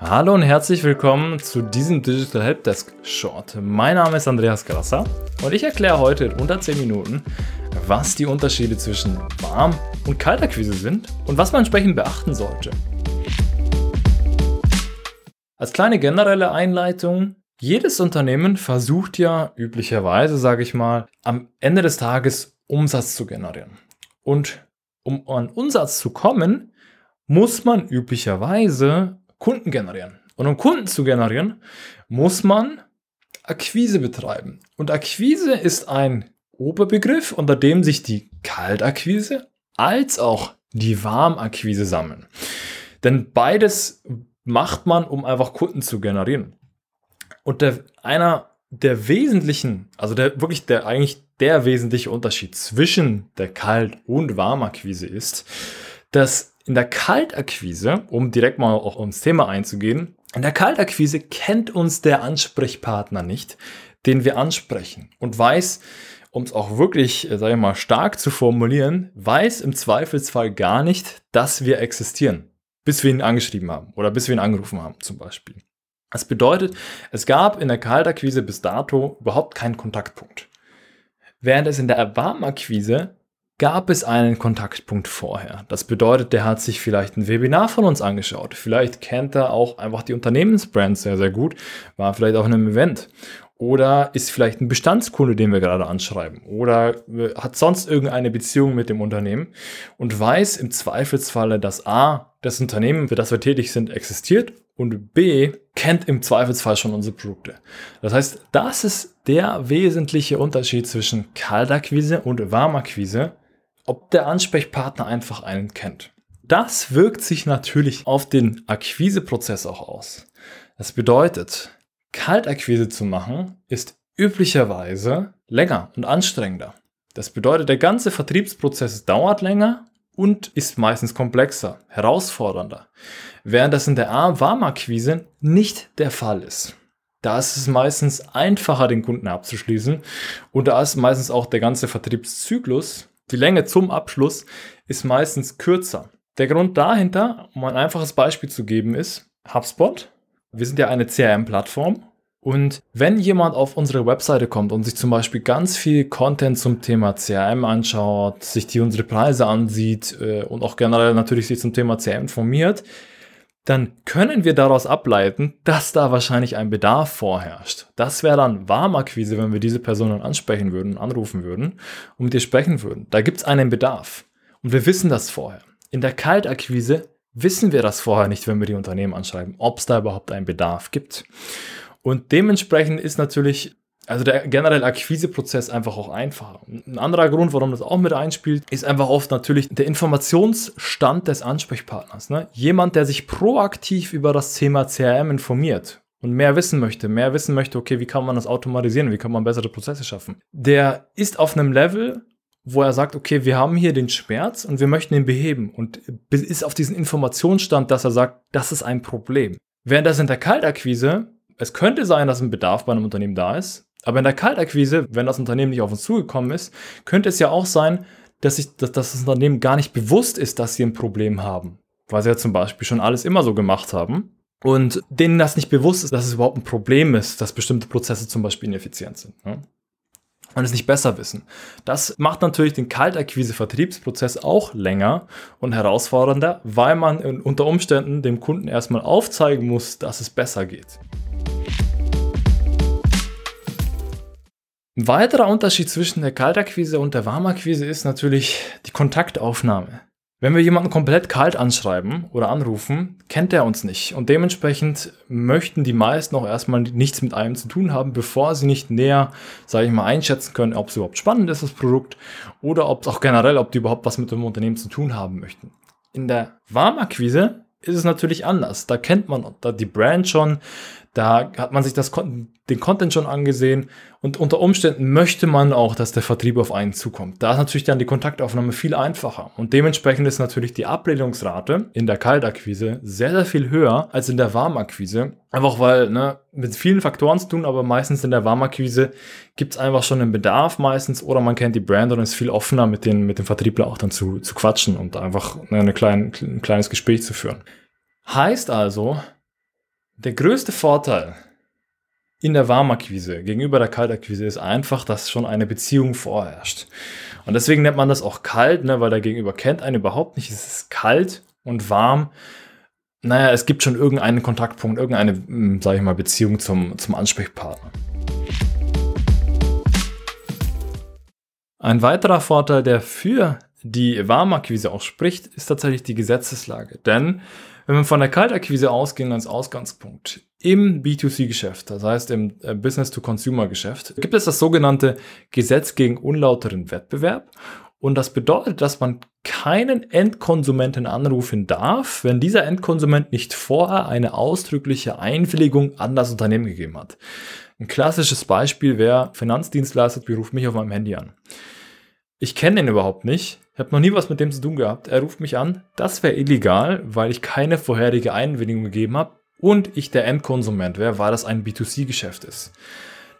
Hallo und herzlich willkommen zu diesem Digital Helpdesk Short. Mein Name ist Andreas Grasser und ich erkläre heute in unter 10 Minuten, was die Unterschiede zwischen Warm- und Kaltakquise sind und was man entsprechend beachten sollte. Als kleine generelle Einleitung, jedes Unternehmen versucht ja üblicherweise, sage ich mal, am Ende des Tages Umsatz zu generieren. Und um an Umsatz zu kommen, muss man üblicherweise Kunden generieren. Und um Kunden zu generieren, muss man Akquise betreiben. Und Akquise ist ein Oberbegriff, unter dem sich die Kaltakquise als auch die Warmakquise sammeln. Denn beides macht man, um einfach Kunden zu generieren. Und der, einer der wesentlichen, also der wirklich der eigentlich der wesentliche Unterschied zwischen der Kalt- und Warmakquise ist, dass in der Kaltakquise, um direkt mal auch ums Thema einzugehen, in der Kaltakquise kennt uns der Ansprechpartner nicht, den wir ansprechen und weiß, um es auch wirklich, äh, sage ich mal, stark zu formulieren, weiß im Zweifelsfall gar nicht, dass wir existieren, bis wir ihn angeschrieben haben oder bis wir ihn angerufen haben zum Beispiel. Das bedeutet, es gab in der Kaltakquise bis dato überhaupt keinen Kontaktpunkt. Während es in der Warmakquise gab es einen Kontaktpunkt vorher. Das bedeutet, der hat sich vielleicht ein Webinar von uns angeschaut. Vielleicht kennt er auch einfach die Unternehmensbrand sehr, sehr gut, war vielleicht auch in einem Event. Oder ist vielleicht ein Bestandskunde, den wir gerade anschreiben. Oder hat sonst irgendeine Beziehung mit dem Unternehmen und weiß im Zweifelsfalle, dass A, das Unternehmen, für das wir tätig sind, existiert und B, kennt im Zweifelsfall schon unsere Produkte. Das heißt, das ist der wesentliche Unterschied zwischen Kaltakquise und Warmakquise ob der Ansprechpartner einfach einen kennt. Das wirkt sich natürlich auf den Akquiseprozess auch aus. Das bedeutet, Kaltakquise zu machen ist üblicherweise länger und anstrengender. Das bedeutet, der ganze Vertriebsprozess dauert länger und ist meistens komplexer, herausfordernder, während das in der Warmakquise nicht der Fall ist. Da ist es meistens einfacher, den Kunden abzuschließen und da ist meistens auch der ganze Vertriebszyklus die Länge zum Abschluss ist meistens kürzer. Der Grund dahinter, um ein einfaches Beispiel zu geben, ist HubSpot. Wir sind ja eine CRM-Plattform und wenn jemand auf unsere Webseite kommt und sich zum Beispiel ganz viel Content zum Thema CRM anschaut, sich die unsere Preise ansieht äh, und auch generell natürlich sich zum Thema CRM informiert, dann können wir daraus ableiten, dass da wahrscheinlich ein Bedarf vorherrscht. Das wäre dann Warmakquise, wenn wir diese Person dann ansprechen würden, anrufen würden und mit ihr sprechen würden. Da gibt es einen Bedarf. Und wir wissen das vorher. In der Kaltakquise wissen wir das vorher nicht, wenn wir die Unternehmen anschreiben, ob es da überhaupt einen Bedarf gibt. Und dementsprechend ist natürlich also der generelle Akquiseprozess einfach auch einfacher. Ein anderer Grund, warum das auch mit einspielt, ist einfach oft natürlich der Informationsstand des Ansprechpartners. Ne? Jemand, der sich proaktiv über das Thema CRM informiert und mehr wissen möchte, mehr wissen möchte, okay, wie kann man das automatisieren, wie kann man bessere Prozesse schaffen, der ist auf einem Level, wo er sagt, okay, wir haben hier den Schmerz und wir möchten ihn beheben und ist auf diesen Informationsstand, dass er sagt, das ist ein Problem. Während das in der Kaltakquise, es könnte sein, dass ein Bedarf bei einem Unternehmen da ist, aber in der Kaltakquise, wenn das Unternehmen nicht auf uns zugekommen ist, könnte es ja auch sein, dass, ich, dass, dass das Unternehmen gar nicht bewusst ist, dass sie ein Problem haben. Weil sie ja zum Beispiel schon alles immer so gemacht haben. Und denen das nicht bewusst ist, dass es überhaupt ein Problem ist, dass bestimmte Prozesse zum Beispiel ineffizient sind. Ne? Und es nicht besser wissen. Das macht natürlich den Kaltakquise-Vertriebsprozess auch länger und herausfordernder, weil man unter Umständen dem Kunden erstmal aufzeigen muss, dass es besser geht. Ein weiterer Unterschied zwischen der Kaltakquise und der Warmakquise ist natürlich die Kontaktaufnahme. Wenn wir jemanden komplett kalt anschreiben oder anrufen, kennt er uns nicht. Und dementsprechend möchten die meisten auch erstmal nichts mit einem zu tun haben, bevor sie nicht näher, sage ich mal, einschätzen können, ob es überhaupt spannend ist, das Produkt, oder ob es auch generell, ob die überhaupt was mit dem Unternehmen zu tun haben möchten. In der Warmakquise ist es natürlich anders. Da kennt man die Brand schon, da hat man sich das, den Content schon angesehen und unter Umständen möchte man auch, dass der Vertrieb auf einen zukommt. Da ist natürlich dann die Kontaktaufnahme viel einfacher und dementsprechend ist natürlich die Ablehnungsrate in der Kaltakquise sehr, sehr viel höher als in der Warmakquise. Einfach weil, ne, mit vielen Faktoren zu tun, aber meistens in der Warmakquise gibt es einfach schon einen Bedarf meistens oder man kennt die Brand und ist viel offener mit den, mit dem Vertriebler auch dann zu, zu quatschen und einfach eine kleine, ein kleines Gespräch zu führen. Heißt also, Der größte Vorteil in der Warmakquise gegenüber der Kaltakquise ist einfach, dass schon eine Beziehung vorherrscht. Und deswegen nennt man das auch kalt, ne, weil der Gegenüber kennt einen überhaupt nicht. Es ist kalt und warm. Naja, es gibt schon irgendeinen Kontaktpunkt, irgendeine, hm, sage ich mal, Beziehung zum, zum Ansprechpartner. Ein weiterer Vorteil, der für die Warmakquise auch spricht, ist tatsächlich die Gesetzeslage. Denn wenn wir von der Kaltakquise ausgehen als Ausgangspunkt im B2C-Geschäft, das heißt im äh, Business-to-Consumer-Geschäft, gibt es das sogenannte Gesetz gegen unlauteren Wettbewerb. Und das bedeutet, dass man keinen Endkonsumenten anrufen darf, wenn dieser Endkonsument nicht vorher eine ausdrückliche Einwilligung an das Unternehmen gegeben hat. Ein klassisches Beispiel wäre, Finanzdienstleister beruft mich auf meinem Handy an. Ich kenne ihn überhaupt nicht, ich habe noch nie was mit dem zu tun gehabt. Er ruft mich an, das wäre illegal, weil ich keine vorherige Einwilligung gegeben habe und ich der Endkonsument wäre, weil das ein B2C-Geschäft ist.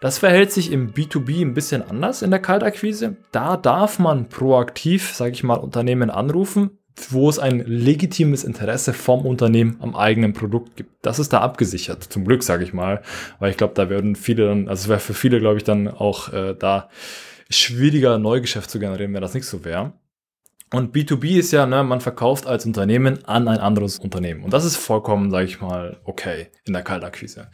Das verhält sich im B2B ein bisschen anders in der Kaltakquise. Da darf man proaktiv, sage ich mal, Unternehmen anrufen, wo es ein legitimes Interesse vom Unternehmen am eigenen Produkt gibt. Das ist da abgesichert, zum Glück, sage ich mal, weil ich glaube, da werden viele dann, also es wäre für viele, glaube ich, dann auch äh, da schwieriger Neugeschäft zu generieren, wenn das nicht so wäre. Und B2B ist ja, ne, man verkauft als Unternehmen an ein anderes Unternehmen. Und das ist vollkommen, sage ich mal, okay in der Kaltakquise.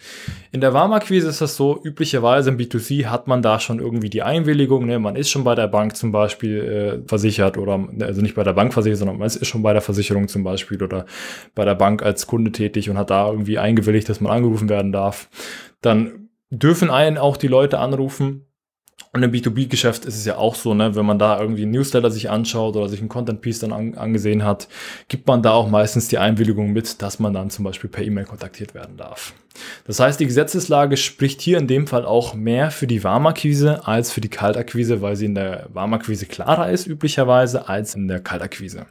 In der Warmakquise ist das so, üblicherweise im B2C hat man da schon irgendwie die Einwilligung. Ne? Man ist schon bei der Bank zum Beispiel äh, versichert oder, also nicht bei der Bank versichert, sondern man ist schon bei der Versicherung zum Beispiel oder bei der Bank als Kunde tätig und hat da irgendwie eingewilligt, dass man angerufen werden darf. Dann dürfen einen auch die Leute anrufen, und im B2B-Geschäft ist es ja auch so, ne, wenn man da irgendwie ein Newsletter sich anschaut oder sich ein Content-Piece dann an, angesehen hat, gibt man da auch meistens die Einwilligung mit, dass man dann zum Beispiel per E-Mail kontaktiert werden darf. Das heißt, die Gesetzeslage spricht hier in dem Fall auch mehr für die Warmakquise als für die Kaltakquise, weil sie in der Warmakquise klarer ist üblicherweise als in der Kaltakquise.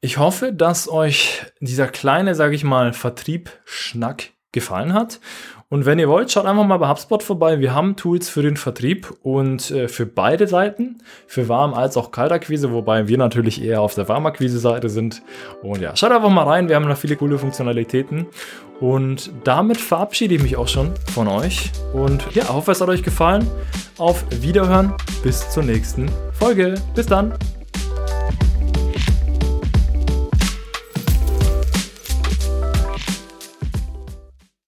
Ich hoffe, dass euch dieser kleine, sage ich mal, Vertrieb-Schnack gefallen hat und wenn ihr wollt, schaut einfach mal bei HubSpot vorbei. Wir haben Tools für den Vertrieb und äh, für beide Seiten, für Warm- als auch Kaltakquise, wobei wir natürlich eher auf der Warmakquise-Seite sind. Und ja, schaut einfach mal rein. Wir haben da viele coole Funktionalitäten. Und damit verabschiede ich mich auch schon von euch. Und ja, hoffe, es hat euch gefallen. Auf Wiederhören. Bis zur nächsten Folge. Bis dann.